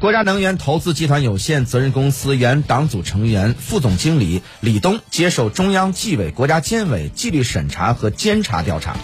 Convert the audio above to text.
国家能源投资集团有限责任公司原党组成员副总经理李东接受中央纪委国家监委纪律审查和监察调查。